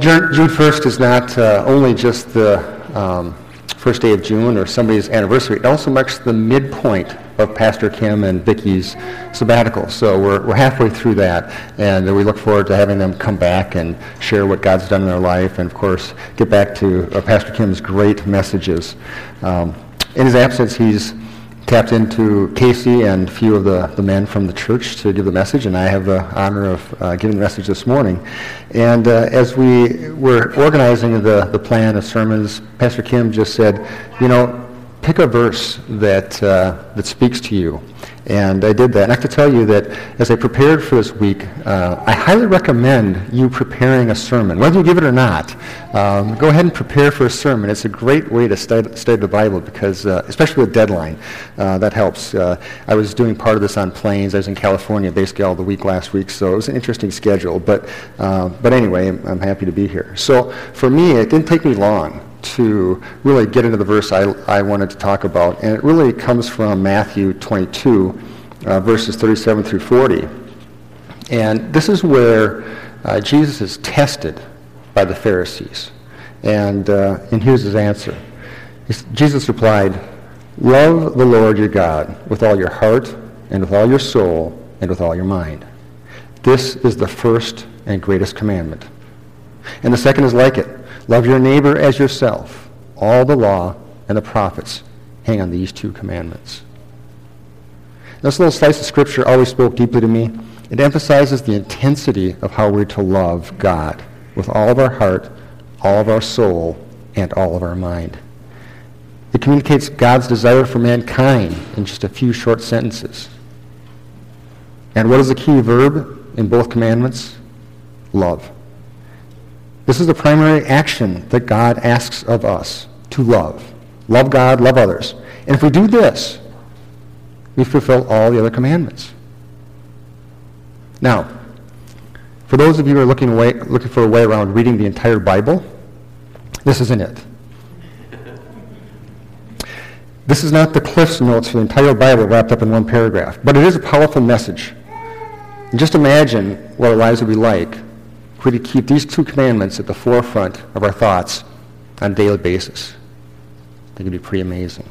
June June 1st is not uh, only just the um, first day of June or somebody's anniversary, it also marks the midpoint of Pastor Kim and Vicky's sabbatical. So we're, we're halfway through that, and we look forward to having them come back and share what God's done in their life, and of course, get back to uh, Pastor Kim's great messages. Um, in his absence, he's tapped into Casey and a few of the, the men from the church to give the message, and I have the honor of uh, giving the message this morning. And uh, as we were organizing the, the plan of sermons, Pastor Kim just said, you know, pick a verse that, uh, that speaks to you. And I did that. And I have to tell you that as I prepared for this week, uh, I highly recommend you preparing a sermon, whether you give it or not. Um, go ahead and prepare for a sermon. It's a great way to study, study the Bible because, uh, especially with deadline, uh, that helps. Uh, I was doing part of this on planes. I was in California basically all the week last week, so it was an interesting schedule. But, uh, but anyway, I'm, I'm happy to be here. So for me, it didn't take me long to really get into the verse I, I wanted to talk about. And it really comes from Matthew 22, uh, verses 37 through 40. And this is where uh, Jesus is tested by the Pharisees. And, uh, and here's his answer. Jesus replied, Love the Lord your God with all your heart and with all your soul and with all your mind. This is the first and greatest commandment. And the second is like it. Love your neighbor as yourself. All the law and the prophets hang on these two commandments. This little slice of scripture always spoke deeply to me. It emphasizes the intensity of how we're to love God with all of our heart, all of our soul, and all of our mind. It communicates God's desire for mankind in just a few short sentences. And what is the key verb in both commandments? Love. This is the primary action that God asks of us to love. Love God, love others. And if we do this, we fulfill all the other commandments. Now, for those of you who are looking, away, looking for a way around reading the entire Bible, this isn't it. This is not the Cliff's Notes for the entire Bible wrapped up in one paragraph, but it is a powerful message. And just imagine what our lives would be like we to keep these two commandments at the forefront of our thoughts on a daily basis. I think it'd be pretty amazing.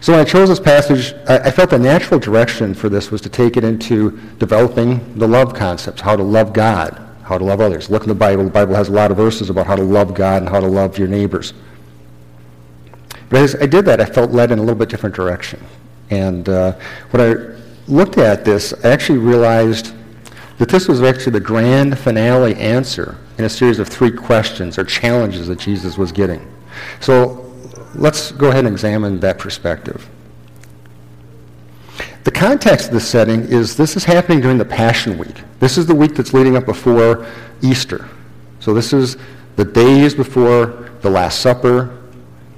So when I chose this passage, I, I, felt the natural direction for this was to take it into developing the love concepts, how to love God, how to love others. Look in the Bible. The Bible has a lot of verses about how to love God and how to love your neighbors. But as I did that, I felt led in a little bit different direction. And uh, when I looked at this, I actually realized that this was actually the grand finale answer in a series of three questions or challenges that Jesus was getting. So let's go ahead and examine that perspective. The context of the setting is this is happening during the Passion Week. This is the week that's leading up before Easter. So this is the days before the Last Supper,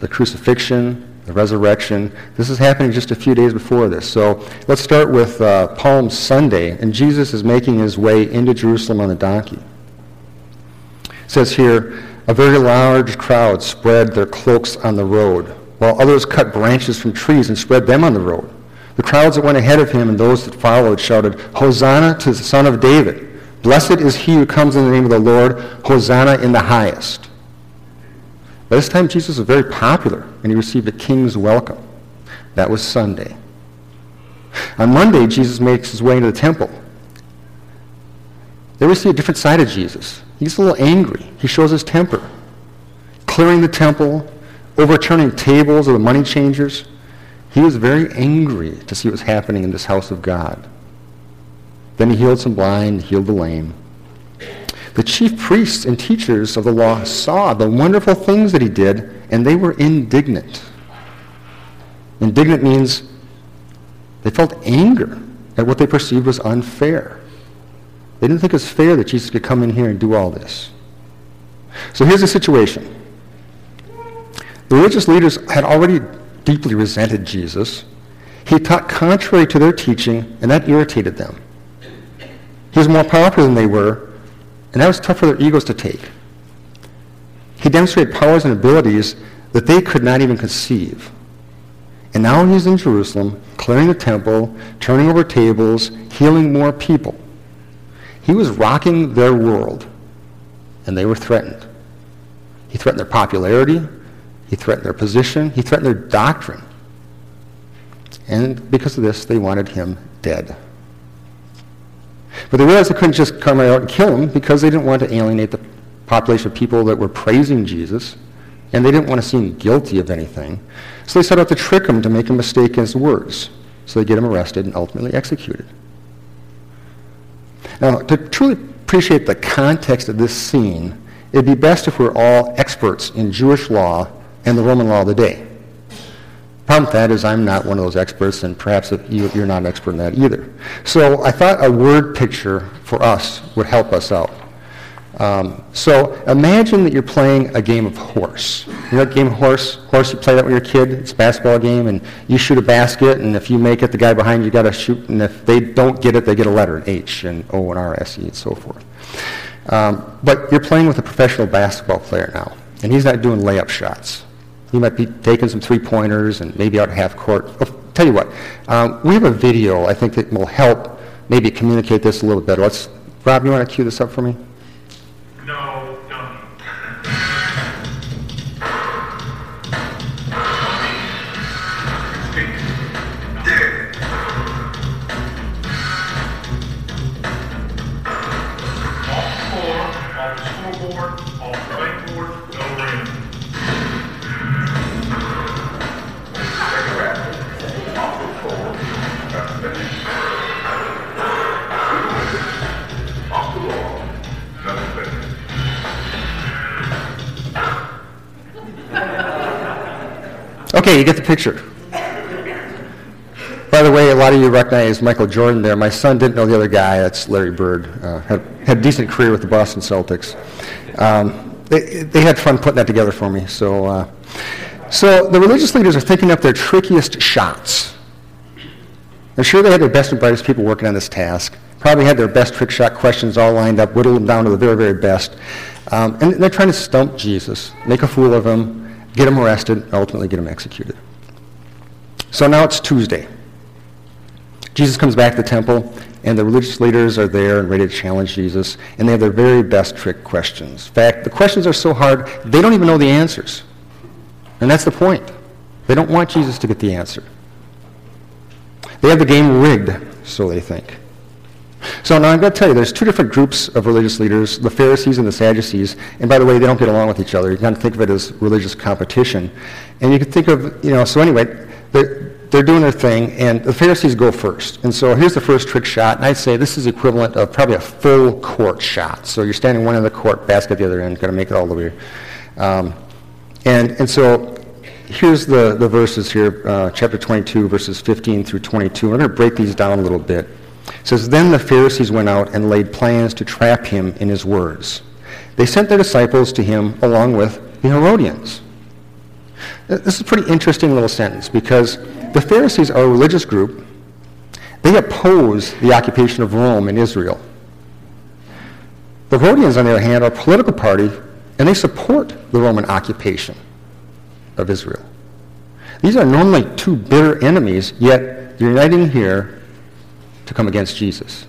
the crucifixion, the resurrection. This is happening just a few days before this. So let's start with uh, Palm Sunday, and Jesus is making his way into Jerusalem on a donkey. It says here, a very large crowd spread their cloaks on the road, while others cut branches from trees and spread them on the road. The crowds that went ahead of him and those that followed shouted, Hosanna to the Son of David. Blessed is he who comes in the name of the Lord. Hosanna in the highest. By this time, Jesus was very popular, and he received a king's welcome. That was Sunday. On Monday, Jesus makes his way into the temple. There we see a different side of Jesus. He's a little angry. He shows his temper. Clearing the temple, overturning tables of the money changers. He was very angry to see what was happening in this house of God. Then he healed some blind, healed the lame. The chief priests and teachers of the law saw the wonderful things that he did, and they were indignant. Indignant means they felt anger at what they perceived was unfair. They didn't think it was fair that Jesus could come in here and do all this. So here's the situation. The religious leaders had already deeply resented Jesus. He taught contrary to their teaching, and that irritated them. He was more powerful than they were, and that was tough for their egos to take. He demonstrated powers and abilities that they could not even conceive. And now he's in Jerusalem, clearing the temple, turning over tables, healing more people. He was rocking their world. and they were threatened. He threatened their popularity. He threatened their position. He threatened their doctrine. And because of this, they wanted him dead. But they realized they couldn't just come out and kill him because they didn't want to alienate the population of people that were praising Jesus, and they didn't want to seem guilty of anything. So they set out to trick him to make a mistake in his words. So they get him arrested and ultimately executed. Now, to truly appreciate the context of this scene, it'd be best if we're all experts in Jewish law and the Roman law of the day. Problem with that is I'm not one of those experts, and perhaps you, are not an expert in that either. So I thought a word picture for us would help us out. Um, so imagine that you're playing a game of horse. You know that game of horse? Horse, you play that with your kid. It's a basketball game, and you shoot a basket, and if you make it, the guy behind you got to shoot, and if they don't get it, they get a letter, an H, and O, and R, S, E, and so forth. Um, but you're playing with a professional basketball player now, and he's not doing layup shots. He might be taking some three-pointers and maybe out half court. I'll tell you what, um, we have a video I think that will help maybe communicate this a little better. Let's, Rob, you want to cue this up for me? Picture. By the way, a lot of you recognize Michael Jordan there. My son didn't know the other guy. That's Larry Bird. Uh, had, had a decent career with the Boston Celtics. Um, they, they had fun putting that together for me. So, uh, so the religious leaders are thinking up their trickiest shots. I'm sure they had their best and brightest people working on this task. Probably had their best trick shot questions all lined up, whittled them down to the very, very best. Um, and they're trying to stump Jesus, make a fool of him, get him arrested, and ultimately get him executed. So now it's Tuesday. Jesus comes back to the temple, and the religious leaders are there and ready to challenge Jesus, and they have their very best trick questions. In fact, the questions are so hard, they don't even know the answers. And that's the point. They don't want Jesus to get the answer. They have the game rigged, so they think. So now I'm going to tell you, there's two different groups of religious leaders, the Pharisees and the Sadducees. And by the way, they don't get along with each other. You can think of it as religious competition. And you can think of, you know, so anyway, they're, doing their thing, and the Pharisees go first. And so here's the first trick shot, and I'd say this is equivalent of probably a full court shot. So you're standing one end of the court, basket at the other end, got to make it all the way. Um, and, and so here's the, the verses here, uh, chapter 22, verses 15 through 22. I'm going to break these down a little bit. It says, Then the Pharisees went out and laid plans to trap him in his words. They sent their disciples to him along with the Herodians. This is a pretty interesting little sentence because the Pharisees are a religious group. They oppose the occupation of Rome in Israel. The Herodians, on the other hand, are a political party, and they support the Roman occupation of Israel. These are normally two bitter enemies, yet they're uniting here to come against Jesus.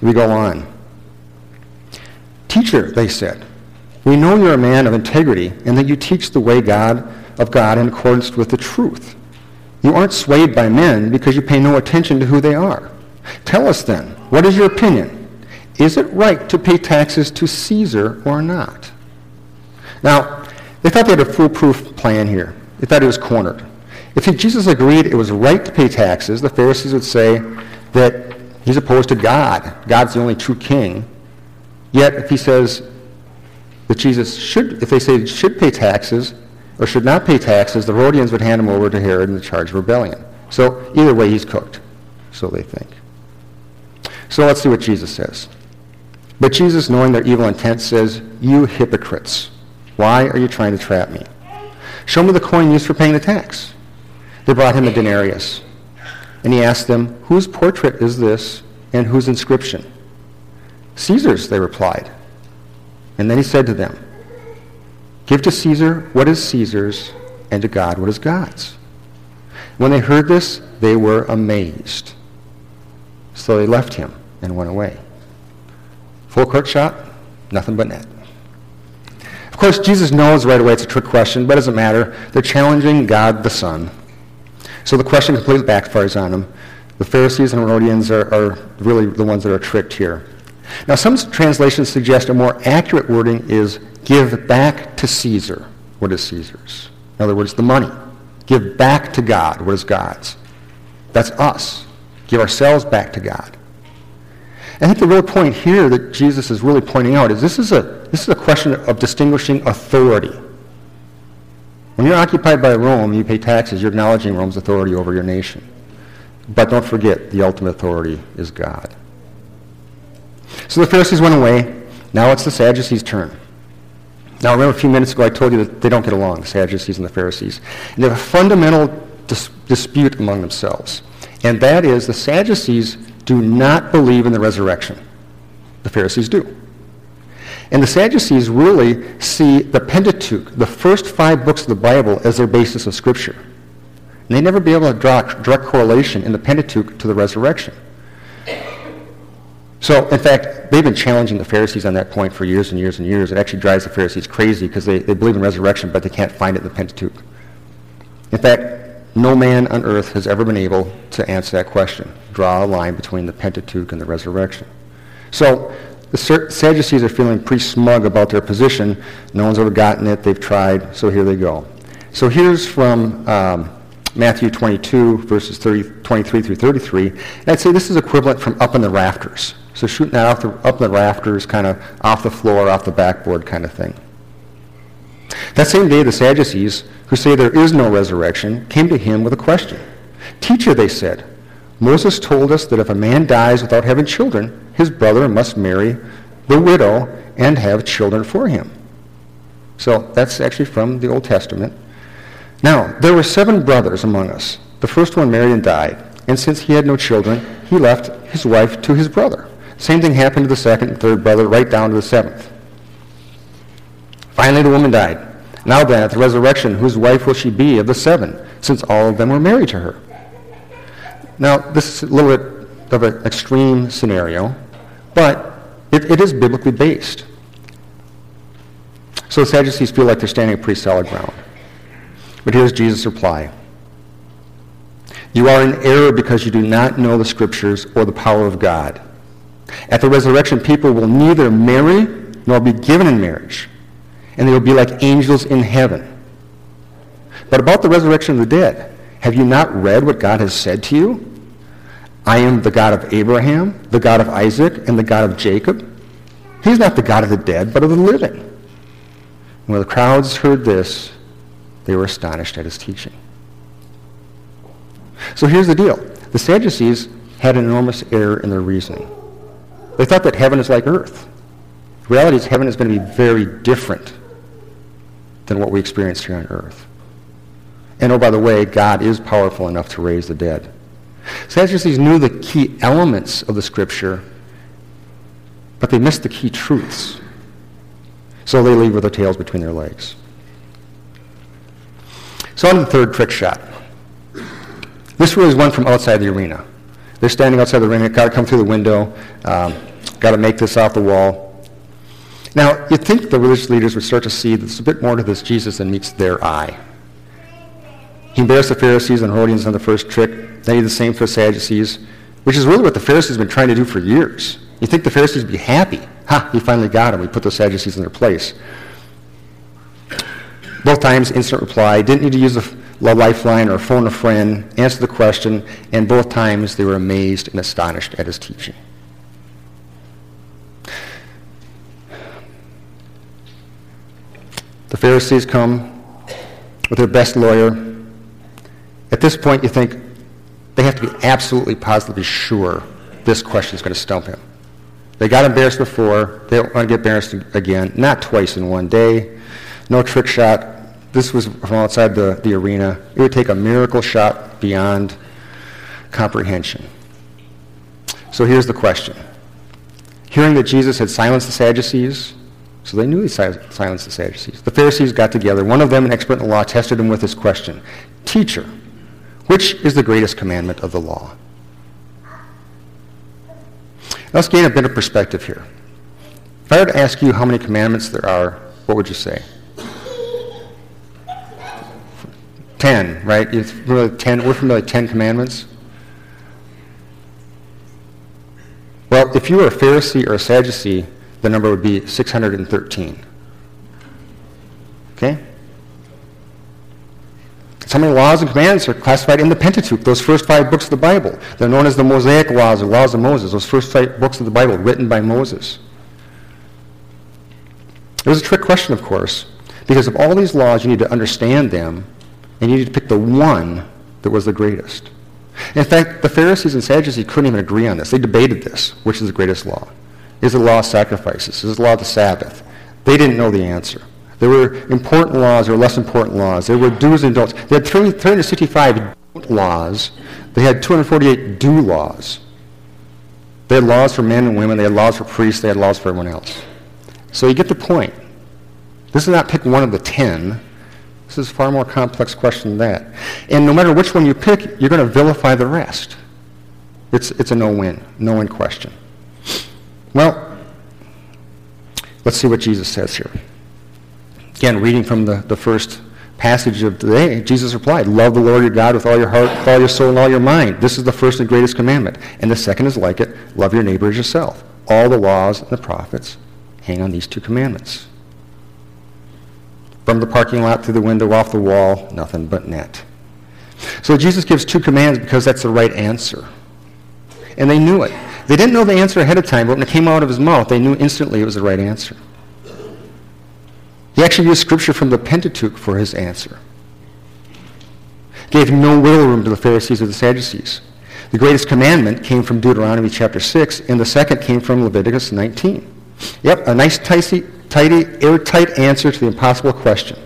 We go on. Teacher, they said, we know you're a man of integrity and that you teach the way God of God in accordance with the truth. You aren't swayed by men because you pay no attention to who they are. Tell us then, what is your opinion? Is it right to pay taxes to Caesar or not? Now, they thought they had a foolproof plan here. They thought he was cornered. If Jesus agreed it was right to pay taxes, the Pharisees would say that he's opposed to God. God's the only true king. Yet if he says that Jesus should, if they say should pay taxes or should not pay taxes, the Herodians would hand him over to Herod in the charge of rebellion. So either way, he's cooked. So they think. So let's see what Jesus says. But Jesus, knowing their evil intent, says, You hypocrites, why are you trying to trap me? Show me the coin used for paying the tax. They brought him a denarius. And he asked them, Whose portrait is this and whose inscription? Caesar's, they replied. And then he said to them, Give to Caesar what is Caesar's, and to God what is God's. When they heard this, they were amazed. So they left him and went away. Full court shot? Nothing but net. Of course, Jesus knows right away it's a trick question, but it doesn't matter. They're challenging God the Son. So the question completely backfires on them. The Pharisees and Herodians are, are really the ones that are tricked here. Now, some translations suggest a more accurate wording is give back to Caesar what is Caesar's. In other words, the money. Give back to God what is God's. That's us. Give ourselves back to God. I think the real point here that Jesus is really pointing out is this is a, this is a question of distinguishing authority. When you're occupied by Rome, you pay taxes, you're acknowledging Rome's authority over your nation. But don't forget, the ultimate authority is God. So the Pharisees went away. Now it's the Sadducees' turn. Now remember a few minutes ago I told you that they don't get along, the Sadducees and the Pharisees. And they have a fundamental dis- dispute among themselves. And that is the Sadducees do not believe in the resurrection. The Pharisees do. And the Sadducees really see the Pentateuch, the first five books of the Bible, as their basis of Scripture. And they never be able to draw a direct correlation in the Pentateuch to the resurrection. So, in fact, they've been challenging the Pharisees on that point for years and years and years. It actually drives the Pharisees crazy because they, they believe in resurrection, but they can't find it in the Pentateuch. In fact, no man on earth has ever been able to answer that question, draw a line between the Pentateuch and the resurrection. So the Sadducees are feeling pretty smug about their position. No one's ever gotten it. They've tried, so here they go. So here's from um, Matthew 22, verses 30, 23 through 33. And I'd say this is equivalent from up in the rafters. So shooting that off the, up the rafters, kind of off the floor, off the backboard kind of thing. That same day, the Sadducees, who say there is no resurrection, came to him with a question. Teacher, they said, Moses told us that if a man dies without having children, his brother must marry the widow and have children for him. So that's actually from the Old Testament. Now, there were seven brothers among us. The first one married and died, and since he had no children, he left his wife to his brother. Same thing happened to the second and third brother, right down to the seventh. Finally, the woman died. Now then, at the resurrection, whose wife will she be of the seven, since all of them were married to her? Now, this is a little bit of an extreme scenario, but it, it is biblically based. So the Sadducees feel like they're standing on pretty solid ground. But here's Jesus' reply. You are in error because you do not know the Scriptures or the power of God. At the resurrection, people will neither marry nor be given in marriage and they will be like angels in heaven. But about the resurrection of the dead, have you not read what God has said to you? I am the God of Abraham, the God of Isaac, and the God of Jacob. He's not the God of the dead, but of the living. When the crowds heard this, they were astonished at his teaching. So here's the deal. The Sadducees had an enormous error in their reasoning. They thought that heaven is like earth. The reality is heaven is going to be very different than what we experienced here on earth. And oh, by the way, God is powerful enough to raise the dead. So Sadducees knew the key elements of the scripture, but they missed the key truths. So they leave with their tails between their legs. So on to the third trick shot. This really is one from outside the arena. They're standing outside the arena, got to come through the window, um, got to make this off the wall. Now, you'd think the religious leaders would start to see that there's a bit more to this Jesus than meets their eye. He embarrassed the Pharisees and Herodians on the first trick. Then he did the same for the Sadducees, which is really what the Pharisees have been trying to do for years. you think the Pharisees would be happy. Ha, we finally got him. We put the Sadducees in their place. Both times, instant reply. Didn't need to use a lifeline or phone a friend. Answer the question. And both times, they were amazed and astonished at his teaching. The Pharisees come with their best lawyer. At this point, you think they have to be absolutely positively sure this question is going to stump him. They got embarrassed before. They don't want to get embarrassed again. Not twice in one day. No trick shot. This was from outside the, the arena. It would take a miracle shot beyond comprehension. So here's the question. Hearing that Jesus had silenced the Sadducees, so they knew he silenced the Sadducees. The Pharisees got together. One of them, an expert in the law, tested him with this question Teacher, which is the greatest commandment of the law? Let's gain a bit of perspective here. If I were to ask you how many commandments there are, what would you say? Ten, right? You're familiar with ten, we're familiar with Ten Commandments. Well, if you were a Pharisee or a Sadducee, the number would be 613. Okay? So many laws and commands are classified in the Pentateuch, those first five books of the Bible. They're known as the Mosaic laws or laws of Moses, those first five books of the Bible written by Moses. It was a trick question, of course, because of all these laws, you need to understand them, and you need to pick the one that was the greatest. In fact, the Pharisees and Sadducees couldn't even agree on this. They debated this. Which is the greatest law? Is it the law of sacrifices? Is it the law of the Sabbath? They didn't know the answer. There were important laws or less important laws. There were do's and don'ts. They had 365 don't laws. They had 248 do laws. They had laws for men and women. They had laws for priests. They had laws for everyone else. So you get the point. This is not pick one of the ten. This is a far more complex question than that. And no matter which one you pick, you're going to vilify the rest. It's, it's a no-win, no-win question. Well, let's see what Jesus says here. Again, reading from the, the first passage of the day, Jesus replied, Love the Lord your God with all your heart, with all your soul, and all your mind. This is the first and greatest commandment. And the second is like it, love your neighbor as yourself. All the laws and the prophets hang on these two commandments. From the parking lot through the window, off the wall, nothing but net. So Jesus gives two commands because that's the right answer. And they knew it. They didn't know the answer ahead of time, but when it came out of his mouth, they knew instantly it was the right answer. He actually used scripture from the Pentateuch for his answer. Gave no wiggle room to the Pharisees or the Sadducees. The greatest commandment came from Deuteronomy chapter 6, and the second came from Leviticus 19. Yep, a nice, tidy, tidy, airtight answer to the impossible question.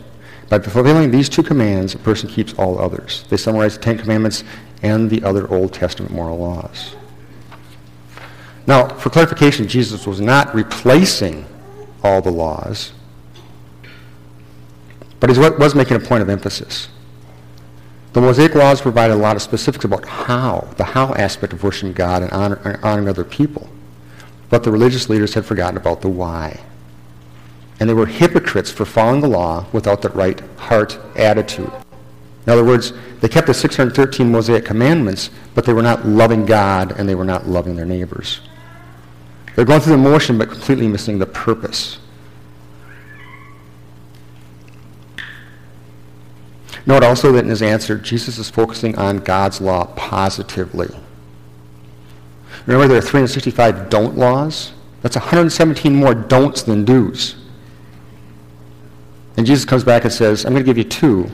By fulfilling these two commands, a person keeps all others. They summarize the Ten Commandments and the other Old Testament moral laws. Now, for clarification, Jesus was not replacing all the laws, but he was making a point of emphasis. The Mosaic laws provided a lot of specifics about how, the how aspect of worshiping God and honor, honoring other people. But the religious leaders had forgotten about the why and they were hypocrites for following the law without the right heart attitude. In other words, they kept the 613 Mosaic commandments, but they were not loving God and they were not loving their neighbors. They're going through the motion but completely missing the purpose. Note also that in his answer, Jesus is focusing on God's law positively. Remember, there are 365 don't laws? That's 117 more don'ts than do's. And Jesus comes back and says, I'm going to give you two,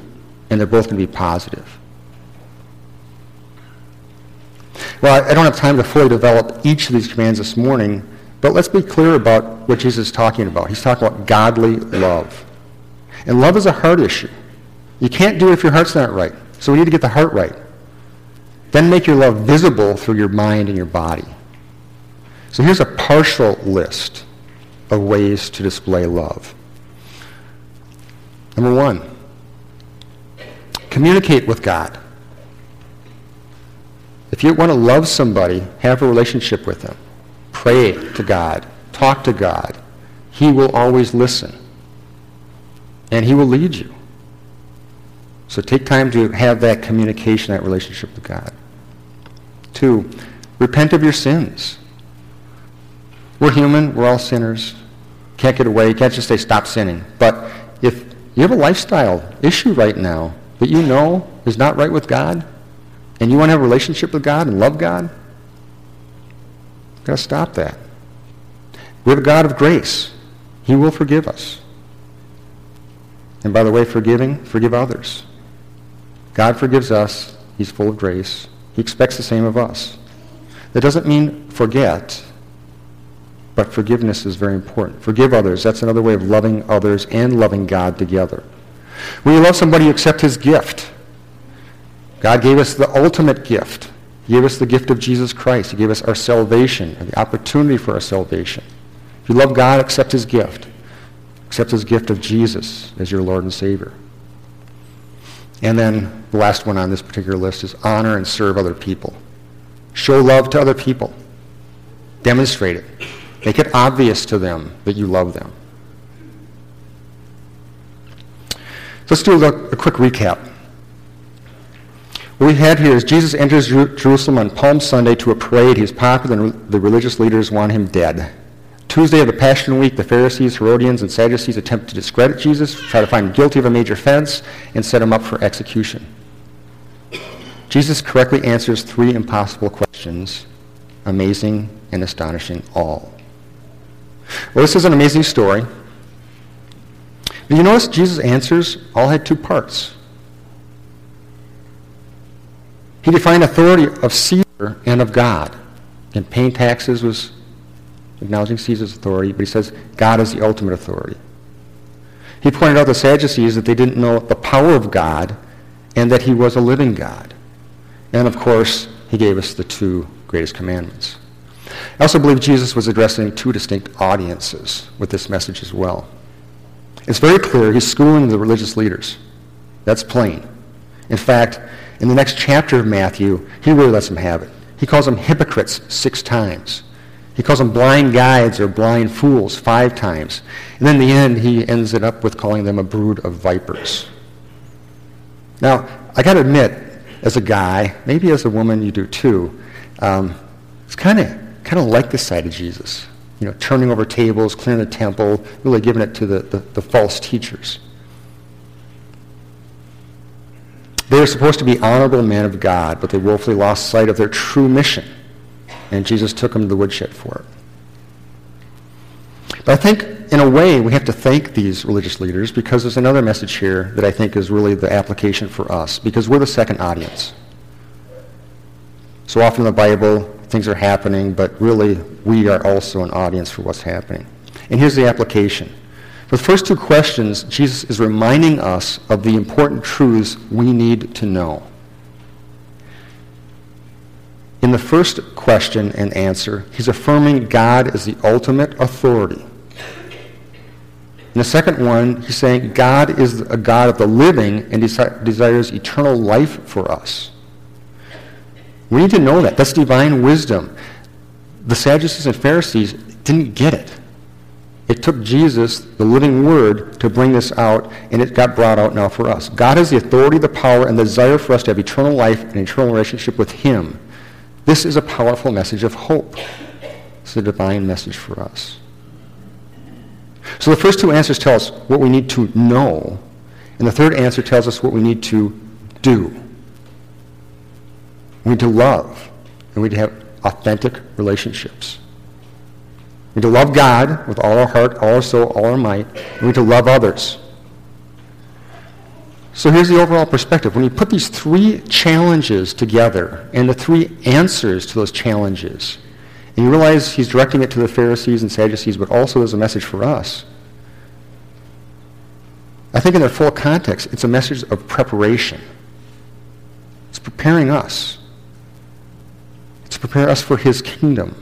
and they're both going to be positive. Well, I don't have time to fully develop each of these commands this morning, but let's be clear about what Jesus is talking about. He's talking about godly love. And love is a heart issue. You can't do it if your heart's not right. So we need to get the heart right. Then make your love visible through your mind and your body. So here's a partial list of ways to display love. Number one, communicate with God. If you want to love somebody, have a relationship with them. Pray to God. Talk to God. He will always listen. And he will lead you. So take time to have that communication, that relationship with God. Two, repent of your sins. We're human. We're all sinners. Can't get away. Can't just say, stop sinning. But if you have a lifestyle issue right now that you know is not right with God, and you want to have a relationship with God and love God, you've got to stop that. We have a God of grace. He will forgive us. And by the way, forgiving, forgive others. God forgives us. He's full of grace. He expects the same of us. That doesn't mean forget. But forgiveness is very important. Forgive others. That's another way of loving others and loving God together. When you love somebody, you accept his gift. God gave us the ultimate gift. He gave us the gift of Jesus Christ. He gave us our salvation and the opportunity for our salvation. If you love God, accept his gift. Accept his gift of Jesus as your Lord and Savior. And then the last one on this particular list is honor and serve other people. Show love to other people. Demonstrate it. Make it obvious to them that you love them. Let's do a, a quick recap. What we had here is Jesus enters Jerusalem on Palm Sunday to a parade. He's popular and the religious leaders want him dead. Tuesday of the Passion Week, the Pharisees, Herodians, and Sadducees attempt to discredit Jesus, try to find him guilty of a major offense, and set him up for execution. Jesus correctly answers three impossible questions, amazing and astonishing all. Well, this is an amazing story. But you notice Jesus' answers all had two parts. He defined authority of Caesar and of God. And paying taxes was acknowledging Caesar's authority, but he says God is the ultimate authority. He pointed out the Sadducees that they didn't know the power of God and that he was a living God. And of course, he gave us the two greatest commandments. I also believe Jesus was addressing two distinct audiences with this message as well. It's very clear he's schooling the religious leaders. That's plain. In fact, in the next chapter of Matthew, he really lets them have it. He calls them hypocrites six times. He calls them blind guides or blind fools five times. And then in the end, he ends it up with calling them a brood of vipers. Now, I got to admit, as a guy, maybe as a woman you do too, um, it's kind of kind of like the side of Jesus. You know, turning over tables, clearing the temple, really giving it to the, the, the false teachers. They were supposed to be honorable men of God, but they woefully lost sight of their true mission and Jesus took them to the woodshed for it. But I think, in a way, we have to thank these religious leaders because there's another message here that I think is really the application for us, because we're the second audience. So often in the Bible, things are happening, but really, we are also an audience for what's happening. And here's the application. For the first two questions, Jesus is reminding us of the important truths we need to know. In the first question and answer, he's affirming God is the ultimate authority. In the second one, he's saying God is a God of the living and desi- desires eternal life for us. We need to know that. That's divine wisdom. The Sadducees and Pharisees didn't get it. It took Jesus, the living word, to bring this out, and it got brought out now for us. God has the authority, the power, and the desire for us to have eternal life and eternal relationship with him. This is a powerful message of hope. It's a divine message for us. So the first two answers tell us what we need to know, and the third answer tells us what we need to do. We need to love, and we need to have authentic relationships. We need to love God with all our heart, all our soul, all our might. We need to love others. So here's the overall perspective. When you put these three challenges together and the three answers to those challenges, and you realize he's directing it to the Pharisees and Sadducees, but also as a message for us, I think in their full context, it's a message of preparation. It's preparing us. To prepare us for his kingdom.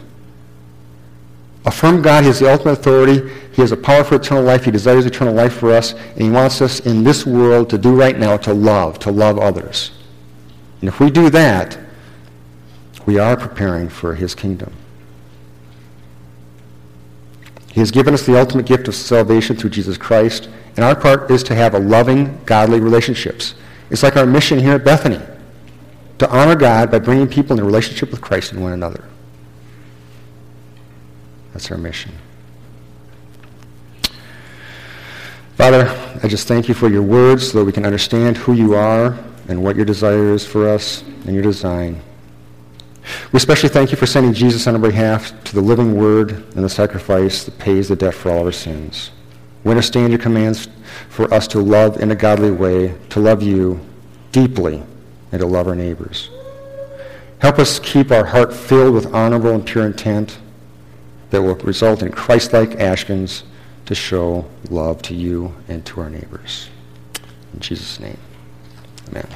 Affirm God, he has the ultimate authority. He has a power for eternal life. He desires eternal life for us. And he wants us in this world to do right now to love, to love others. And if we do that, we are preparing for his kingdom. He has given us the ultimate gift of salvation through Jesus Christ. And our part is to have a loving, godly relationships. It's like our mission here at Bethany, to honor God by bringing people into relationship with Christ and one another. That's our mission. Father, I just thank you for your words so that we can understand who you are and what your desire is for us and your design. We especially thank you for sending Jesus on our behalf to the living word and the sacrifice that pays the debt for all our sins. We understand your commands for us to love in a godly way, to love you deeply, and to love our neighbors. Help us keep our heart filled with honorable and pure intent that will result in Christ-like actions to show love to you and to our neighbors. In Jesus' name, amen.